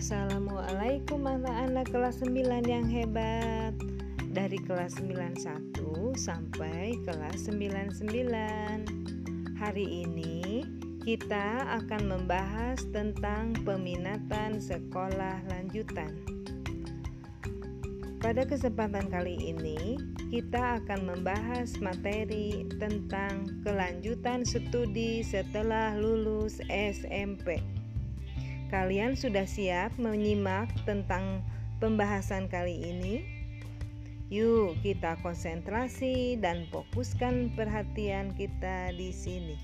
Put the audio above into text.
Assalamualaikum anak-anak kelas 9 yang hebat. Dari kelas 91 sampai kelas 99 Hari ini kita akan membahas tentang peminatan sekolah lanjutan. Pada kesempatan kali ini kita akan membahas materi tentang kelanjutan studi setelah lulus SMP Kalian sudah siap menyimak tentang pembahasan kali ini? Yuk, kita konsentrasi dan fokuskan perhatian kita di sini.